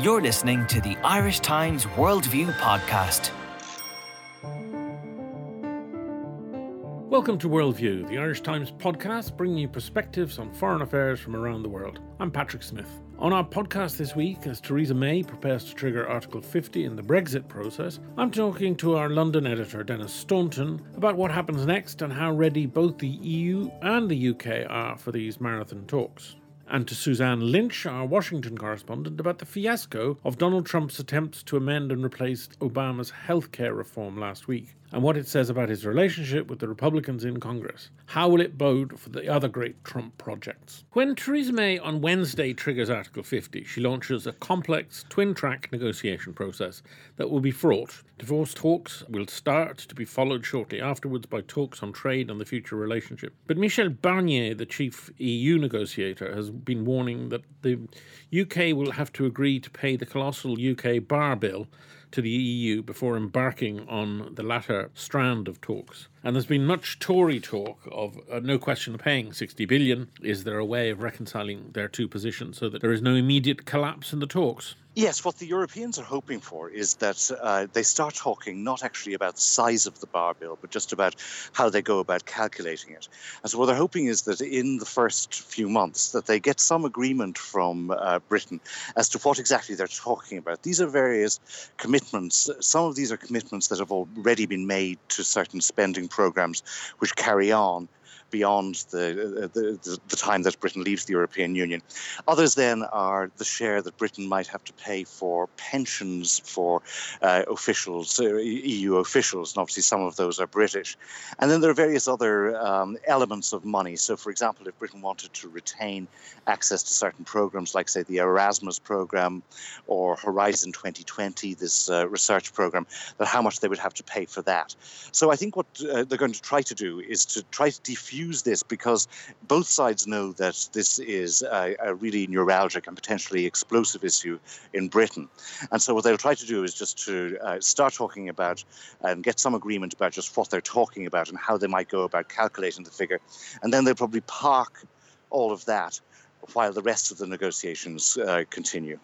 You're listening to the Irish Times Worldview podcast. Welcome to Worldview, the Irish Times podcast, bringing you perspectives on foreign affairs from around the world. I'm Patrick Smith. On our podcast this week, as Theresa May prepares to trigger Article 50 in the Brexit process, I'm talking to our London editor, Denis Staunton, about what happens next and how ready both the EU and the UK are for these marathon talks and to Suzanne Lynch, our Washington correspondent, about the fiasco of Donald Trump's attempts to amend and replace Obama's healthcare reform last week and what it says about his relationship with the Republicans in Congress. How will it bode for the other great Trump projects? When Theresa May on Wednesday triggers Article 50, she launches a complex twin track negotiation process that will be fraught. Divorce talks will start to be followed shortly afterwards by talks on trade and the future relationship. But Michel Barnier, the chief EU negotiator, has been warning that the UK will have to agree to pay the colossal UK bar bill to the EU before embarking on the latter strand of talks. And there's been much Tory talk of uh, no question of paying 60 billion. Is there a way of reconciling their two positions so that there is no immediate collapse in the talks? Yes, what the Europeans are hoping for is that uh, they start talking not actually about the size of the bar bill, but just about how they go about calculating it. And so what they're hoping is that in the first few months that they get some agreement from uh, Britain as to what exactly they're talking about. These are various commitments. Some of these are commitments that have already been made to certain spending programs which carry on beyond the, the, the, time that Britain leaves the European Union. Others then are the share that Britain might have to pay for pensions for uh, officials, uh, EU officials, and obviously some of those are British. And then there are various other um, elements of money. So, for example, if Britain wanted to retain access to certain programs, like, say, the Erasmus program or Horizon 2020, this uh, research program, that how much they would have to pay for that. So, I think what uh, they're going to try to do is to try to defuse use this because both sides know that this is a, a, really neuralgic and potentially explosive issue in Britain. And so what they'll try to do is just to uh, start talking about and get some agreement about just what they're talking about and how they might go about calculating the figure. And then they'll probably park all of that while the rest of the negotiations uh, continue.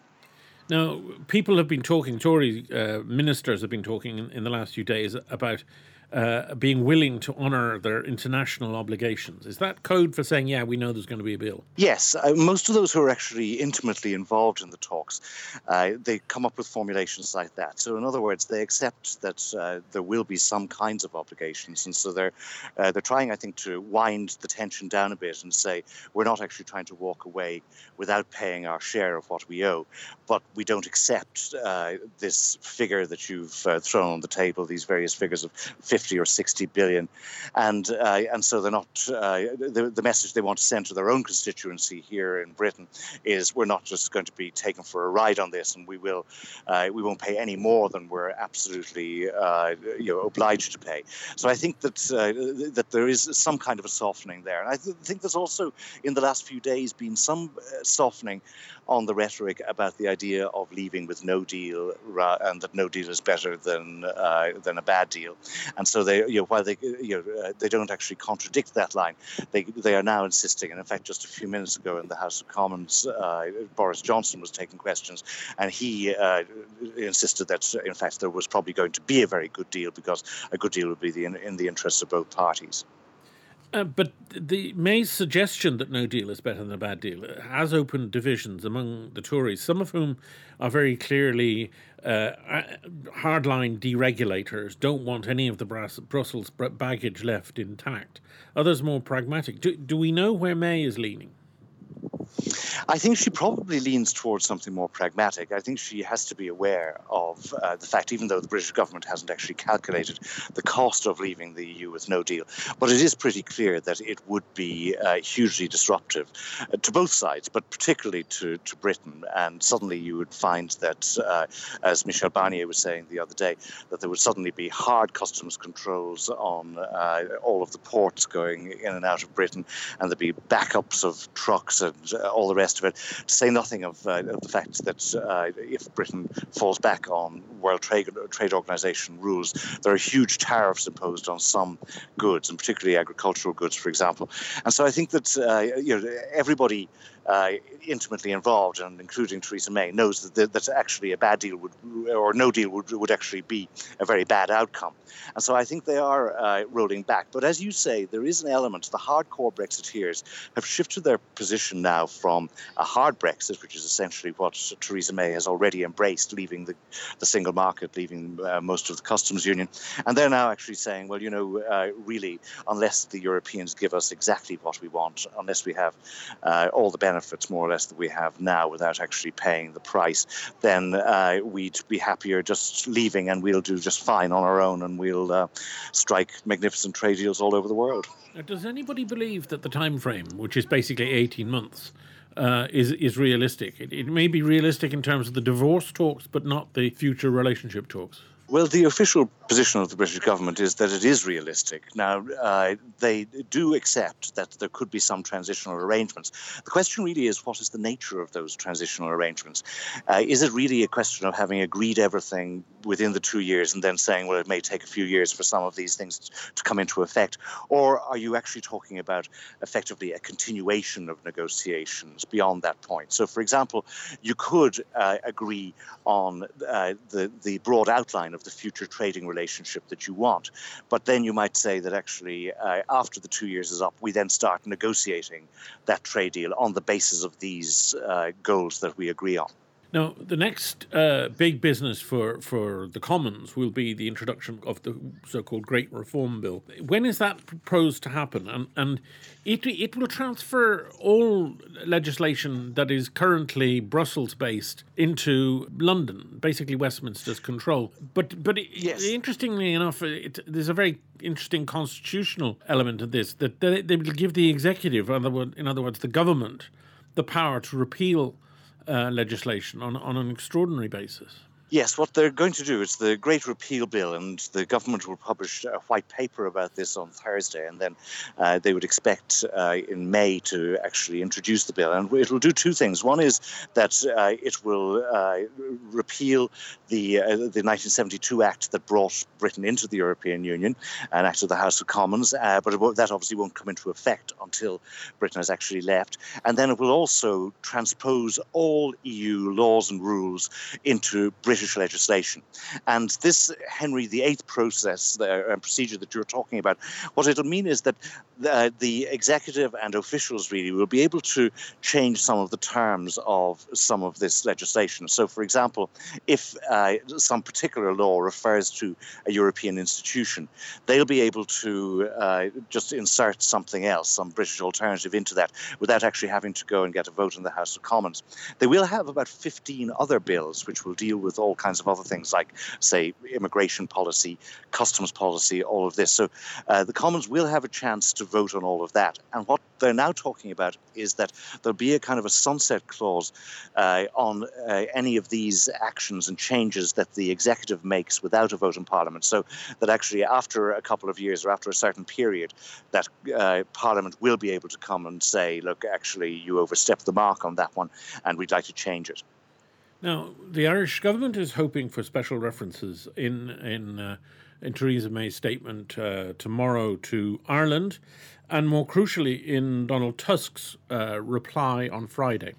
Now, people have been talking, Tory uh, ministers have been talking in, in, the last few days about uh, being willing to honour their international obligations. Is that code for saying, yeah, we know there's going to be a bill? Yes. Uh, most of those who are actually intimately involved in the talks, uh, they come up with formulations like that. So, in other words, they accept that uh, there will be some kinds of obligations, and so they're uh, they're trying, I think, to wind the tension down a bit and say we're not actually trying to walk away without paying our share of what we owe, but we don't accept uh, this figure that you've thrown on the table, these various figures of 50 50 or 60 billion. And, uh, and so they're not, uh, the, the message they want to send to their own constituency here in Britain is we're not just going to be taken for a ride on this and we will, uh, we won't pay any more than we're absolutely uh, you know, obliged to pay. So I think that, uh, that there is some kind of a softening there. And I th- think there's also in the last few days been some uh, softening on the rhetoric about the idea of leaving with no deal and that no deal is better than uh, than a bad deal. And so they, you know, while they, you know, uh, they don't actually contradict that line, they they are now insisting. And in fact, just a few minutes ago in the House of Commons, uh, Boris Johnson was taking questions, and he uh, insisted that in fact there was probably going to be a very good deal because a good deal would be the, in, in the interests of both parties. Uh, but the May's suggestion that no deal is better than a bad deal has opened divisions among the Tories, some of whom are very clearly uh, hardline deregulators, don't want any of the Brussels baggage left intact. Others more pragmatic. Do, do we know where May is leaning? I think she probably leans towards something more pragmatic. I think she has to be aware of uh, the fact, even though the British government hasn't actually calculated the cost of leaving the EU with no deal, but it is pretty clear that it would be uh, hugely disruptive uh, to both sides, but particularly to, to Britain. And suddenly you would find that, uh, as Michel Barnier was saying the other day, that there would suddenly be hard customs controls on uh, all of the ports going in and out of Britain, and there'd be backups of trucks and uh, all the rest of it. To say nothing of, uh, of the fact that uh, if Britain falls back on World Trade, Trade Organization rules, there are huge tariffs imposed on some goods, and particularly agricultural goods, for example. And so I think that uh, you know everybody uh, intimately involved, and including Theresa May, knows that, that actually a bad deal would, or no deal would, would actually be a very bad outcome. And so I think they are uh, rolling back. But as you say, there is an element, the hardcore Brexiteers have shifted their position now from a hard Brexit, which is essentially what Theresa May has already embraced, leaving the, the single market, leaving uh, most of the customs union. And they're now actually saying, well, you know, uh, really, unless the Europeans give us exactly what we want, unless we have uh, all the benefits more or less that we have now without actually paying the price, then uh, we'd be happier just leaving and we'll do just fine on our own and we'll uh, strike magnificent trade deals all over the world. Does anybody believe that the time frame, which is basically 18 months, uh, is is realistic? It, it may be realistic in terms of the divorce talks, but not the future relationship talks. Well, the official position of the British government is that it is realistic. Now, uh, they do accept that there could be some transitional arrangements. The question really is what is the nature of those transitional arrangements? Uh, is it really a question of having agreed everything within the two years and then saying, well, it may take a few years for some of these things to come into effect? Or are you actually talking about effectively a continuation of negotiations beyond that point? So, for example, you could uh, agree on uh, the, the broad outline of the future trading relationship that you want. But then you might say that actually, uh, after the two years is up, we then start negotiating that trade deal on the basis of these uh, goals that we agree on. Now, the next uh, big business for, for the Commons will be the introduction of the so called Great Reform Bill. When is that proposed to happen? And, and it, it will transfer all legislation that is currently Brussels based into London, basically Westminster's control. But, but it, yes. interestingly enough, it, there's a very interesting constitutional element of this that they, they will give the executive, in other words, the government, the power to repeal uh, legislation on, on an extraordinary basis. Yes, what they're going to do is the Great Repeal Bill, and the government will publish a white paper about this on Thursday, and then uh, they would expect uh, in May to actually introduce the bill. And it will do two things. One is that uh, it will uh, repeal the uh, the 1972 Act that brought Britain into the European Union, an act of the House of Commons, uh, but that obviously won't come into effect until Britain has actually left. And then it will also transpose all EU laws and rules into British British legislation. And this Henry VIII process and uh, procedure that you're talking about, what it'll mean is that the, the executive and officials really will be able to change some of the terms of some of this legislation. So, for example, if uh, some particular law refers to a European institution, they'll be able to uh, just insert something else, some British alternative into that, without actually having to go and get a vote in the House of Commons. They will have about 15 other bills which will deal with all all kinds of other things like, say, immigration policy, customs policy, all of this. So uh, the Commons will have a chance to vote on all of that. And what they're now talking about is that there'll be a kind of a sunset clause uh, on uh, any of these actions and changes that the executive makes without a vote in Parliament. So that actually, after a couple of years or after a certain period, that uh, Parliament will be able to come and say, look, actually, you overstepped the mark on that one, and we'd like to change it. Now, the Irish government is hoping for special references in in uh, in Theresa May's statement uh, tomorrow to Ireland, and more crucially, in Donald Tusk's uh, reply on Friday.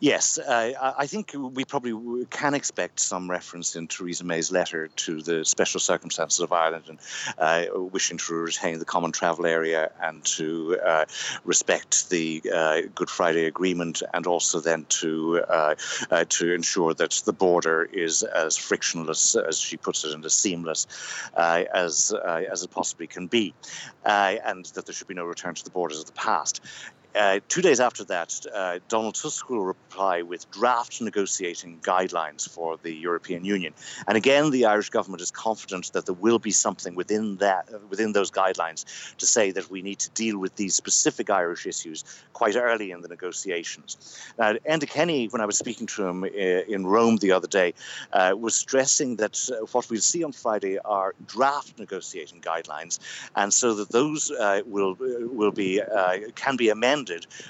Yes, uh, I think we probably can expect some reference in Theresa May's letter to the special circumstances of Ireland and uh, wishing to retain the common travel area and to uh, respect the uh, Good Friday Agreement and also then to uh, uh, to ensure that the border is as frictionless as she puts it and as seamless as as it possibly can be, and that there should be no return to the borders of the past. Uh, two days after that, uh, Donald Tusk will reply with draft negotiating guidelines for the European Union. And again, the Irish government is confident that there will be something within that, within those guidelines, to say that we need to deal with these specific Irish issues quite early in the negotiations. Now, Enda Kenny, when I was speaking to him uh, in Rome the other day, uh, was stressing that uh, what we'll see on Friday are draft negotiating guidelines, and so that those uh, will will be can be amended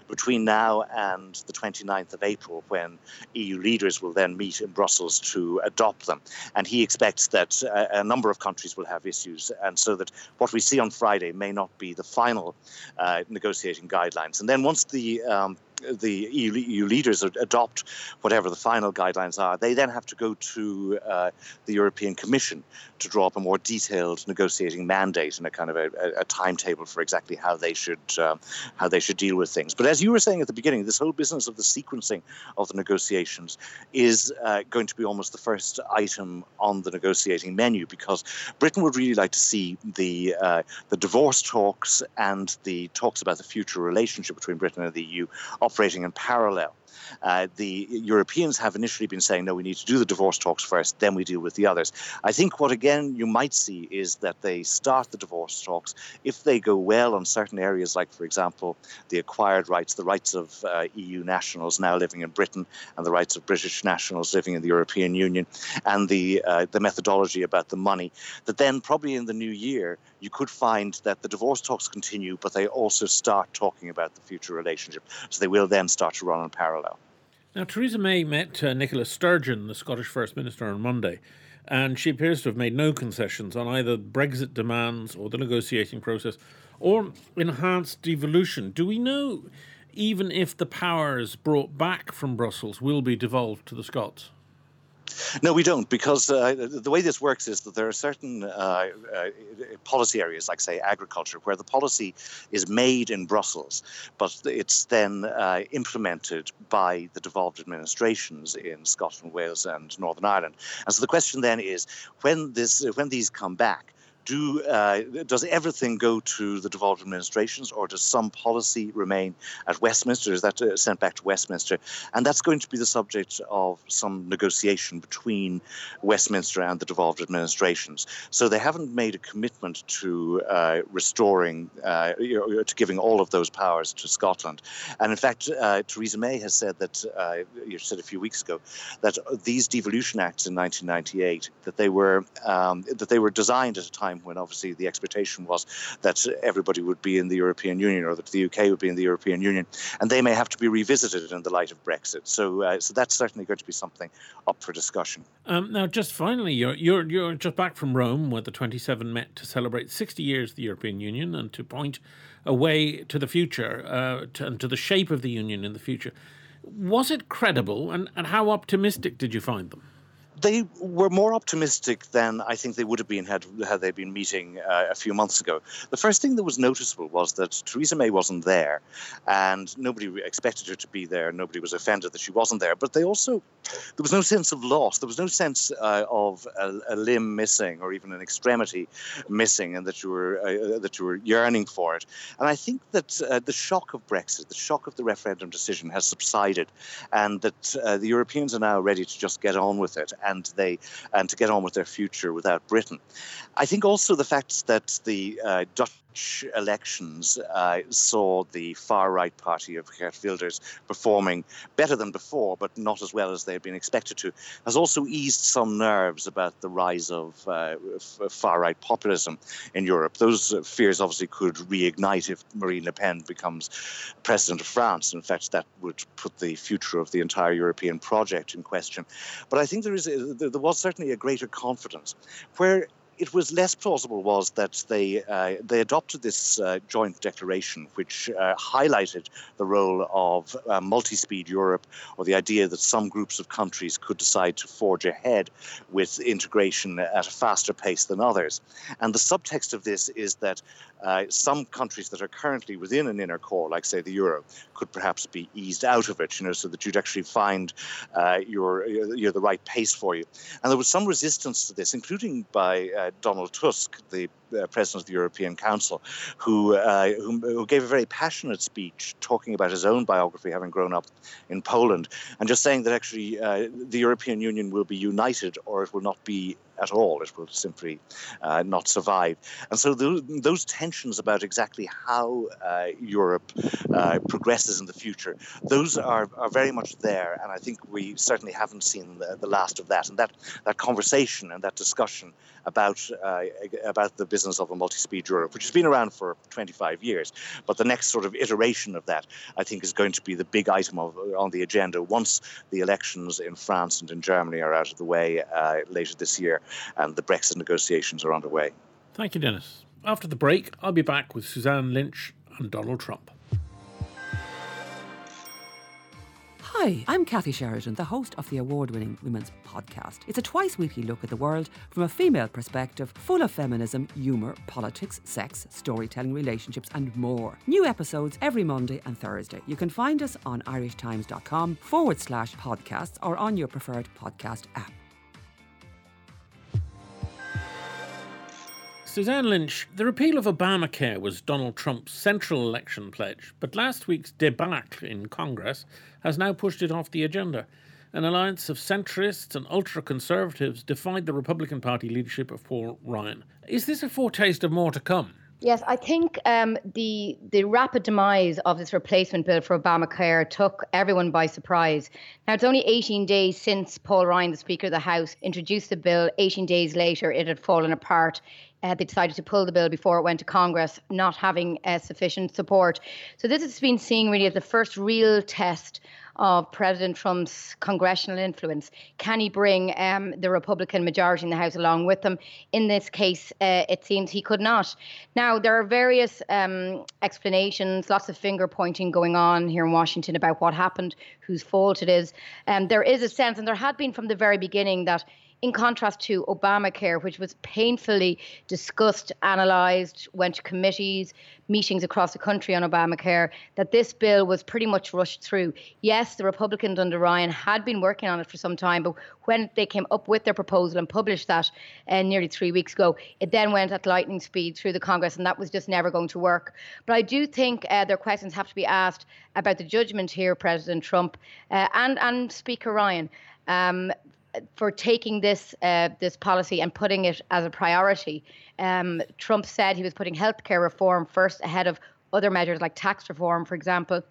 between now and the 29th of April, when EU leaders will then meet in Brussels to adopt them. And he expects that a, a number of countries will have issues, and so that what we see on Friday may not be the final uh, negotiating guidelines. And then once the um, the EU, EU, leaders adopt whatever the final guidelines are, they then have to go to uh, the European Commission to draw up a more detailed negotiating mandate and a kind of a, a timetable for exactly how they should um, how they should deal with things. But as you were saying at the beginning, this whole business of the sequencing of the negotiations is uh, going to be almost the first item on the negotiating menu because Britain would really like to see the uh, the divorce talks and the talks about the future relationship between Britain and the EU operating in parallel. Uh, the Europeans have initially been saying, no, we need to do the divorce talks first, then we deal with the others. I think what, again, you might see is that they start the divorce talks. If they go well on certain areas, like, for example, the acquired rights, the rights of uh, EU nationals now living in Britain, and the rights of British nationals living in the European Union, and the, uh, the methodology about the money, that then probably in the new year, you could find that the divorce talks continue, but they also start talking about the future relationship. So they will then start to run in parallel. Now, Theresa May met uh, Nicola Sturgeon, the Scottish First Minister, on Monday, and she appears to have made no concessions on either Brexit demands or the negotiating process or enhanced devolution. Do we know even if the powers brought back from Brussels will be devolved to the Scots? No, we don't, because uh, the way this works is that there are certain uh, uh, policy areas, like, say, agriculture, where the policy is made in Brussels, but it's then uh, implemented by the devolved administrations in Scotland, Wales, and Northern Ireland. And so the question then is when, this, when these come back, do uh, does everything go to the devolved administrations, or does some policy remain at Westminster? Is that uh, sent back to Westminster? And that's going to be the subject of some negotiation between Westminster and the devolved administrations. So they haven't made a commitment to uh, restoring, uh, you know, to giving all of those powers to Scotland. And in fact, uh, Theresa May has said that uh, you said a few weeks ago that these devolution acts in 1998 that they were um, that they were designed at a time time when obviously the expectation was that everybody would be in the European Union or that the UK would be in the European Union, and they may have to be revisited in the light of Brexit. So, uh, so that's certainly going to be something up for discussion. Um, now, just finally, you're, you're you're just back from Rome, where the 27 met to celebrate 60 years of the European Union and to point a way to the future uh, to, and to the shape of the Union in the future. Was it credible, and, and how optimistic did you find them? They were more optimistic than I think they would have been had had they been meeting uh, a few months ago. The first thing that was noticeable was that Theresa May wasn't there, and nobody expected her to be there. Nobody was offended that she wasn't there. But they also there was no sense of loss. There was no sense uh, of a, a, limb missing or even an extremity missing, and that you were uh, that you were yearning for it. And I think that uh, the shock of Brexit, the shock of the referendum decision, has subsided, and that uh, the Europeans are now ready to just get on with it and they and to get on with their future without Britain. I think also the fact that the uh, Dutch elections uh, saw the far right party of Geert Wilders performing better than before, but not as well as they had been expected to, has also eased some nerves about the rise of uh, far right populism in Europe. Those fears obviously could reignite if Marine Le Pen becomes president of France. In fact, that would put the future of the entire European project in question. But I think there is there was certainly a greater confidence where it was less plausible was that they uh, they adopted this uh, joint declaration, which uh, highlighted the role of uh, multi-speed Europe, or the idea that some groups of countries could decide to forge ahead with integration at a faster pace than others. And the subtext of this is that uh, some countries that are currently within an inner core, like say the euro, could perhaps be eased out of it, you know, so that you'd actually find uh, your, your the right pace for you. And there was some resistance to this, including by Donald Tusk, the president of the European Council, who, uh, who, who gave a very passionate speech talking about his own biography, having grown up in Poland, and just saying that actually uh, the European Union will be united or it will not be at all. It will simply uh, not survive. And so those, those, tensions about exactly how uh, Europe uh, progresses in the future, those are, are very much there. And I think we certainly haven't seen the, the last of that. And that, that conversation and that discussion about, uh, about the business of a multi-speed Europe, which has been around for 25 years. But the next sort of iteration of that, I think, is going to be the big item of, on the agenda once the elections in France and in Germany are out of the way uh, later this year and the Brexit negotiations are underway. Thank you, Denis. After the break, I'll be back with Suzanne Lynch and Donald Trump. Hi, I'm Kathy Sheridan, the host of the award winning Women's Podcast. It's a twice weekly look at the world from a female perspective, full of feminism, humour, politics, sex, storytelling, relationships, and more. New episodes every Monday and Thursday. You can find us on irishtimes.com forward slash podcasts or on your preferred podcast app. Suzanne Lynch, the repeal of Obamacare was Donald Trump's central election pledge, but last week's debacle in Congress has now pushed it off the agenda. An alliance of centrists and ultra conservatives defied the Republican Party leadership of Paul Ryan. Is this a foretaste of more to come? Yes, I think um, the the rapid demise of this replacement bill for Obamacare took everyone by surprise. Now it's only 18 days since Paul Ryan, the Speaker of the House, introduced the bill. 18 days later, it had fallen apart. Uh, they decided to pull the bill before it went to Congress, not having uh, sufficient support. So this has been seen really as the first real test of President Trump's congressional influence. Can he bring um, the Republican majority in the House along with him? In this case, uh, it seems he could not. Now, there are various um, explanations, lots of finger pointing going on here in Washington about what happened, whose fault it is. Um, there is a sense, and there had been from the very beginning, that in contrast to Obamacare, which was painfully discussed, analysed, went to committees, meetings across the country on Obamacare, that this bill was pretty much rushed through. Yes, the Republicans under Ryan had been working on it for some time, but when they came up with their proposal and published that uh, nearly three weeks ago, it then went at lightning speed through the Congress, and that was just never going to work. But I do think uh, their questions have to be asked about the judgment here, President Trump uh, and and Speaker Ryan. Um, for taking this uh, this policy and putting it as a priority. Um, Trump said he was putting healthcare reform first ahead of other measures like tax reform, for example.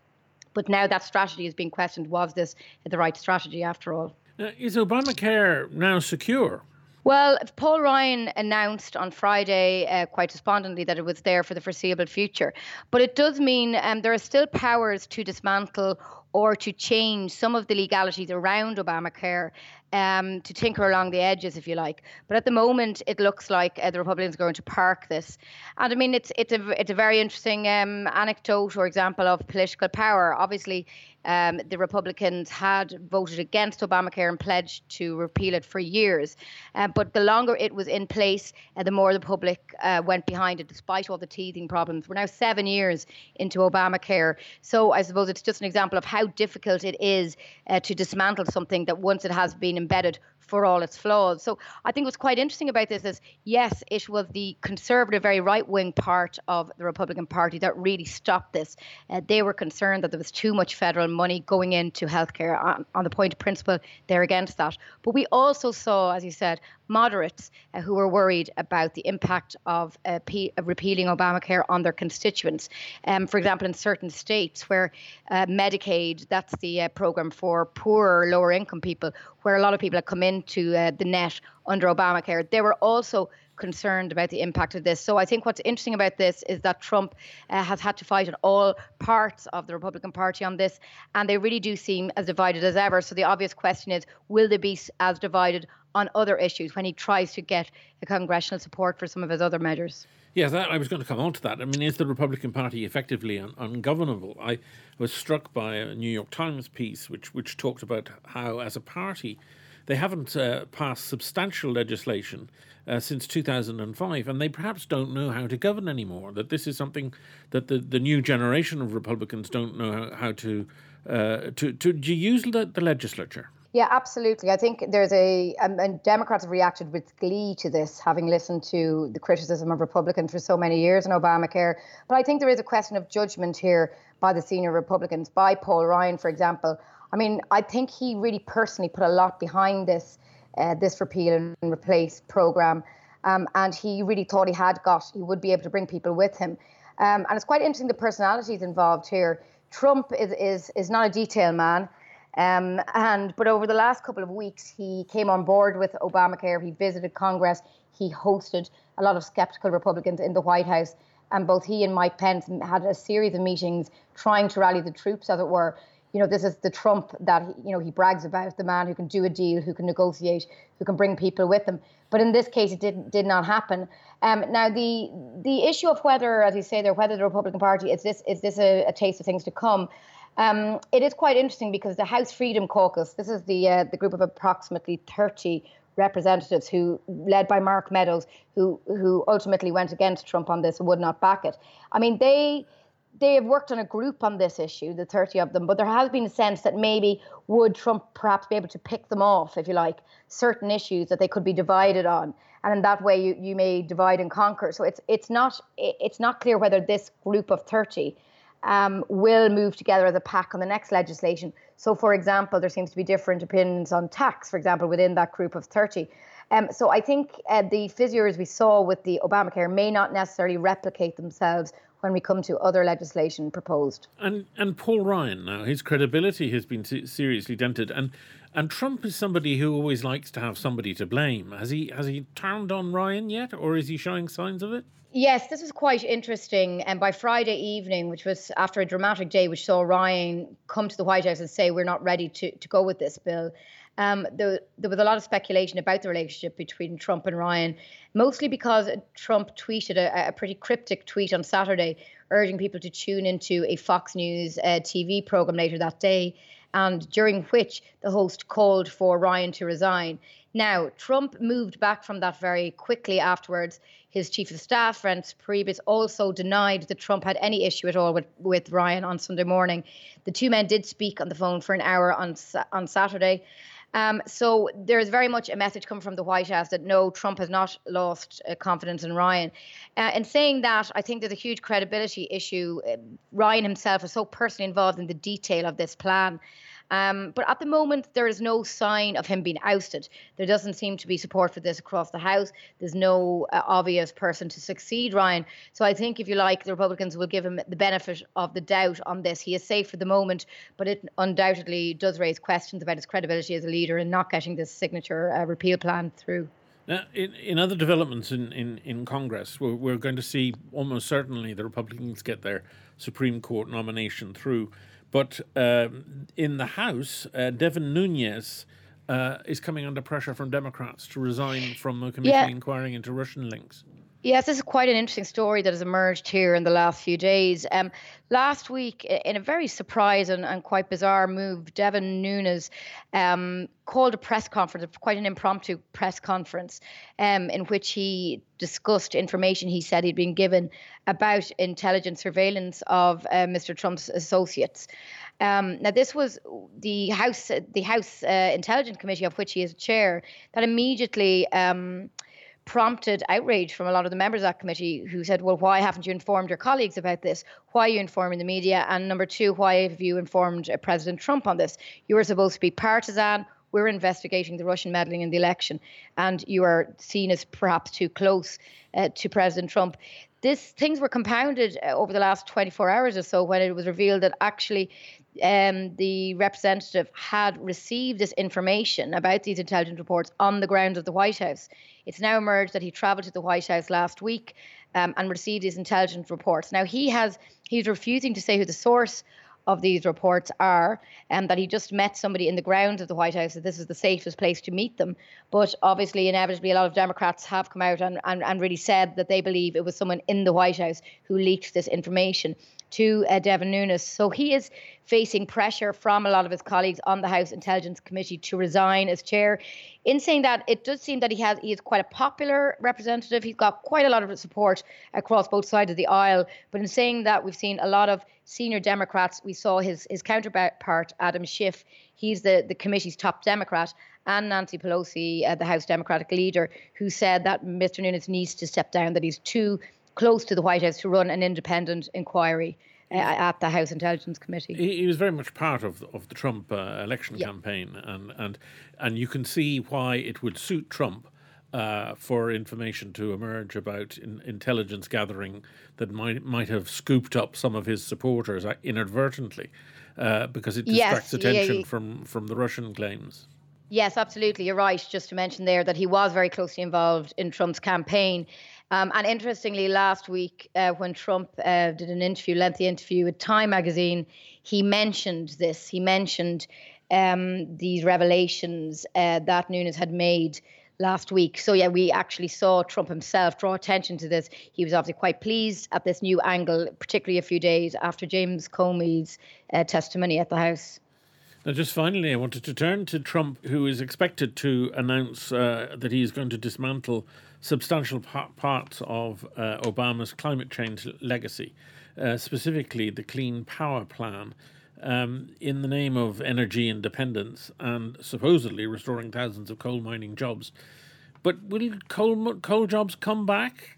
But now that strategy is being questioned. Was this the right strategy after all? Uh, is Obamacare now secure? Well, Paul Ryan announced on Friday, uh, quite despondently, that it was there for the foreseeable future. But it does mean um, there are still powers to dismantle or to change some of the legalities around Obamacare um, to tinker along the edges, if you like. But at the moment, it looks like uh, the Republicans are going to park this. And I mean, it's it's a it's a very interesting um, anecdote or example of political power. Obviously, um, the Republicans had voted against Obamacare and pledged to repeal it for years. Uh, but the longer it was in place, uh, the more the public uh, went behind it, despite all the teething problems. We're now seven years into Obamacare. So I suppose it's just an example of how difficult it is uh, to dismantle something that once it has been embedded for all its flaws. So I think what's quite interesting about this is yes, it was the conservative, very right wing part of the Republican Party that really stopped this. Uh, they were concerned that there was too much federal money going into healthcare. On, on the point of principle, they're against that. But we also saw, as you said, moderates uh, who were worried about the impact of uh, P- repealing Obamacare on their constituents. Um, for example, in certain states where uh, Medicaid, that's the uh, program for poorer, lower income people, where a lot of people have come into uh, the net under Obamacare, they were also concerned about the impact of this. So I think what's interesting about this is that Trump uh, has had to fight in all parts of the Republican Party on this, and they really do seem as divided as ever. So the obvious question is, will they be as divided on other issues when he tries to get a congressional support for some of his other measures? Yeah, that, I was going to come on to that. I mean, is the Republican Party effectively un- ungovernable? I was struck by a New York Times piece which which talked about how, as a party, they haven't uh, passed substantial legislation uh, since 2005, and they perhaps don't know how to govern anymore. That this is something that the, the new generation of Republicans don't know how, how to, uh, to, to to use the, the legislature. Yeah, absolutely. I think there's a, um, and Democrats have reacted with glee to this, having listened to the criticism of Republicans for so many years in Obamacare. But I think there is a question of judgment here by the senior Republicans, by Paul Ryan, for example, I mean, I think he really personally put a lot behind this uh, this repeal and replace program, um, and he really thought he had got he would be able to bring people with him. Um, and it's quite interesting the personalities involved here. Trump is is is not a detail man. Um, and but over the last couple of weeks, he came on board with Obamacare. He visited Congress. He hosted a lot of skeptical Republicans in the White House, and both he and Mike Pence had a series of meetings trying to rally the troops, as it were you know, this is the Trump that you know he brags about, the man who can do a deal, who can negotiate, who can bring people with him. But in this case, it did did not happen. Um, now the the issue of whether, as you say there, whether the Republican Party is this is this a, a taste of things to come. Um, it is quite interesting because the House Freedom Caucus, this is the uh, the group of approximately 30 representatives who, led by Mark Meadows, who who ultimately went against Trump on this and would not back it. I mean, they they have worked on a group on this issue, the 30 of them, but there has been a sense that maybe would Trump perhaps be able to pick them off, if you like, certain issues that they could be divided on. And in that way you, you may divide and conquer. So it's it's not it's not clear whether this group of 30 um, will move together as a pack on the next legislation. So, for example, there seems to be different opinions on tax, for example, within that group of 30. Um, so I think uh, the fissures we saw with the Obamacare may not necessarily replicate themselves when we come to other legislation proposed. And and Paul Ryan now his credibility has been seriously dented, and and Trump is somebody who always likes to have somebody to blame. Has he has he turned on Ryan yet, or is he showing signs of it? Yes, this was quite interesting. And by Friday evening, which was after a dramatic day, which saw Ryan come to the White House and say, We're not ready to, to go with this bill, um, there, there was a lot of speculation about the relationship between Trump and Ryan, mostly because Trump tweeted a, a pretty cryptic tweet on Saturday urging people to tune into a Fox News uh, TV program later that day, and during which the host called for Ryan to resign. Now, Trump moved back from that very quickly afterwards. His chief of staff, Reince Priebus, also denied that Trump had any issue at all with, with Ryan on Sunday morning. The two men did speak on the phone for an hour on, on Saturday. Um, so there is very much a message coming from the White House that no, Trump has not lost uh, confidence in Ryan. Uh, in saying that, I think there's a huge credibility issue. Uh, Ryan himself is so personally involved in the detail of this plan um, but at the moment, there is no sign of him being ousted. There doesn't seem to be support for this across the House. There's no uh, obvious person to succeed Ryan. So I think, if you like, the Republicans will give him the benefit of the doubt on this. He is safe for the moment, but it undoubtedly does raise questions about his credibility as a leader in not getting this signature uh, repeal plan through. Now, in, in other developments in, in, in Congress, we're, we're going to see almost certainly the Republicans get their Supreme Court nomination through. But um, in the House, uh, Devin Nunes uh, is coming under pressure from Democrats to resign from a committee yeah. inquiring into Russian links. Yes, this is quite an interesting story that has emerged here in the last few days. Um, last week, in a very surprising and quite bizarre move, Devin Nunes um, called a press conference, quite an impromptu press conference, um, in which he discussed information he said he'd been given about intelligence surveillance of uh, Mr. Trump's associates. Um, now, this was the House, the House uh, Intelligence Committee, of which he is chair, that immediately um, prompted outrage from a lot of the members of that committee who said, well, why haven't you informed your colleagues about this? Why are you informing the media? And number two, why have you informed uh, President Trump on this? You are supposed to be partisan. We're investigating the Russian meddling in the election, and you are seen as perhaps too close uh, to President Trump. This things were compounded uh, over the last 24 hours or so when it was revealed that actually um, the representative had received this information about these intelligence reports on the grounds of the White House. It's now emerged that he travelled to the White House last week um, and received these intelligence reports. Now he has he's refusing to say who the source of these reports are, and that he just met somebody in the grounds of the White House, that this is the safest place to meet them. But obviously, inevitably, a lot of Democrats have come out and, and, and really said that they believe it was someone in the White House who leaked this information to uh, Devin Nunes. So he is facing pressure from a lot of his colleagues on the House Intelligence Committee to resign as chair. In saying that, it does seem that he has he is quite a popular representative. He's got quite a lot of support across both sides of the aisle. But in saying that, we've seen a lot of senior Democrats. We saw his his counterpart Adam Schiff. He's the the committee's top Democrat, and Nancy Pelosi, uh, the House Democratic leader, who said that Mr. Nunes needs to step down. That he's too close to the White House to run an independent inquiry. Uh, at the House Intelligence Committee, he, he, was very much part of of the Trump uh, election yeah. campaign, and and and you can see why it would suit Trump uh, for information to emerge about in, intelligence gathering that might might have scooped up some of his supporters uh, inadvertently, uh, because it distracts yes, attention yeah, yeah. from from the Russian claims. Yes, absolutely. You're right. Just to mention there that he was very closely involved in Trump's campaign. Um, and interestingly, last week uh, when Trump uh, did an interview, lengthy interview with Time magazine, he mentioned this. He mentioned um, these revelations uh, that Nunes had made last week. So yeah, we actually saw Trump himself draw attention to this. He was obviously quite pleased at this new angle, particularly a few days after James Comey's uh, testimony at the House. Now, just finally, I wanted to turn to Trump, who is expected to announce uh, that he is going to dismantle substantial parts of uh, Obama's climate change legacy, uh, specifically the Clean Power Plan um, in the name of energy independence and supposedly restoring thousands of coal mining jobs. But will coal coal jobs come back?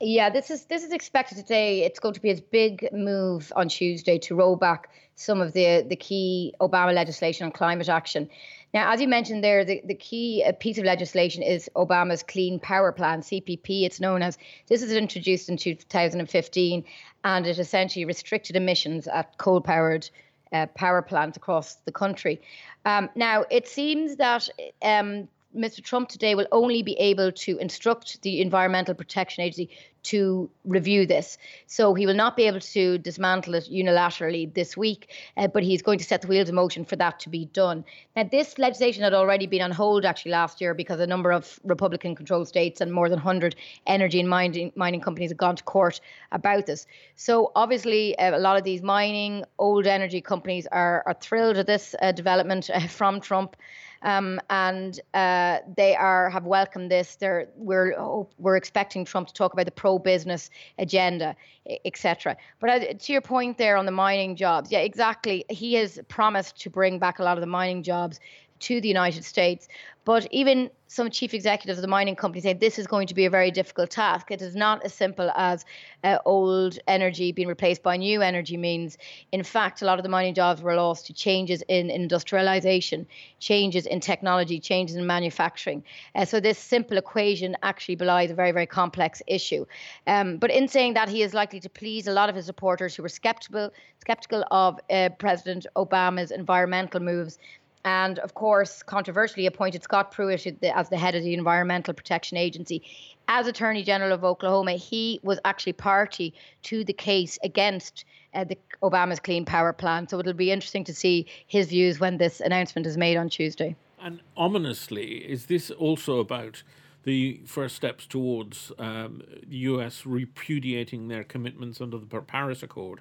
Yeah, this is this is expected today. It's going to be a big move on Tuesday to roll back some of the the key Obama legislation on climate action. Now, as you mentioned there, the, the key uh, piece of legislation is Obama's Clean Power Plan, CPP, it's known as. This was introduced in 2015, and it essentially restricted emissions at coal powered uh, power plants across the country. Um, now, it seems that um, Mr. Trump today will only be able to instruct the Environmental Protection Agency to review this. So he will not be able to dismantle it unilaterally this week, uh, but he's going to set the wheels in motion for that to be done. Now, this legislation had already been on hold actually last year because a number of Republican controlled states and more than 100 energy and mining, mining companies had gone to court about this. So, obviously, uh, a lot of these mining, old energy companies are, are thrilled at this uh, development uh, from Trump um, and uh, they are have welcomed this. They're, we're we're expecting Trump to talk about the pro-business agenda, etc. But uh, to your point there on the mining jobs, yeah, exactly. He has promised to bring back a lot of the mining jobs to the United States. But even some chief executives of the mining companies say this is going to be a very difficult task. It is not as simple as uh, old energy being replaced by new energy means. In fact, a lot of the mining jobs were lost to changes in industrialization, changes in technology, changes in manufacturing. Uh, so this simple equation actually belies a very, very complex issue. Um, but in saying that, he is likely to please a lot of his supporters who were skeptical, skeptical of uh, President Obama's environmental moves and of course, controversially appointed Scott Pruitt as the head of the Environmental Protection Agency. As Attorney General of Oklahoma, he was actually party to the case against uh, the Obama's Clean Power Plan. So it'll be interesting to see his views when this announcement is made on Tuesday. And ominously, is this also about the first steps towards um, the US repudiating their commitments under the Paris Accord?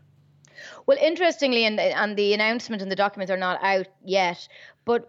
Well, interestingly, and and the announcement and the documents are not out yet, but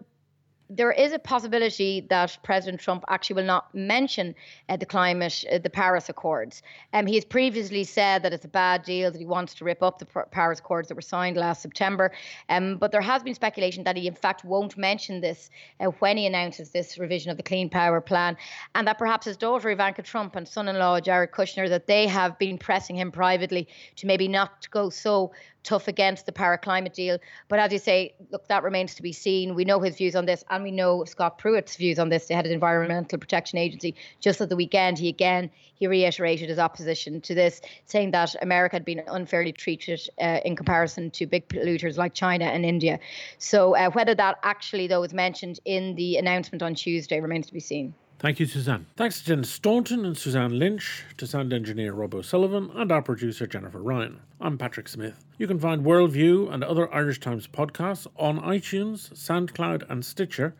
there is a possibility that President Trump actually will not mention uh, the climate, uh, the Paris Accords. Um, he has previously said that it's a bad deal, that he wants to rip up the Paris Accords that were signed last September. Um, but there has been speculation that he, in fact, won't mention this uh, when he announces this revision of the Clean Power Plan, and that perhaps his daughter Ivanka Trump and son-in-law Jared Kushner that they have been pressing him privately to maybe not go so tough against the Paris climate deal. But as you say, look, that remains to be seen. We know his views on this, and we know Scott Pruitt's views on this. The head of the Environmental Protection Agency. Just at the weekend, he again he reiterated his opposition to this, saying that America had been unfairly treated uh, in comparison to big polluters like China and India. So uh, whether that actually though is mentioned in the announcement on Tuesday remains to be seen. Thank you, Suzanne. Thanks to Jen Staunton and Suzanne Lynch, to sound engineer Rob O'Sullivan, and our producer Jennifer Ryan. I'm Patrick Smith. You can find Worldview and other Irish Times podcasts on iTunes, SoundCloud, and Stitcher,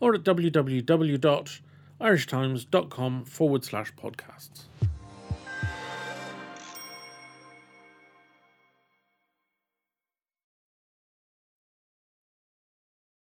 or at www.irishtimes.com forward slash podcasts.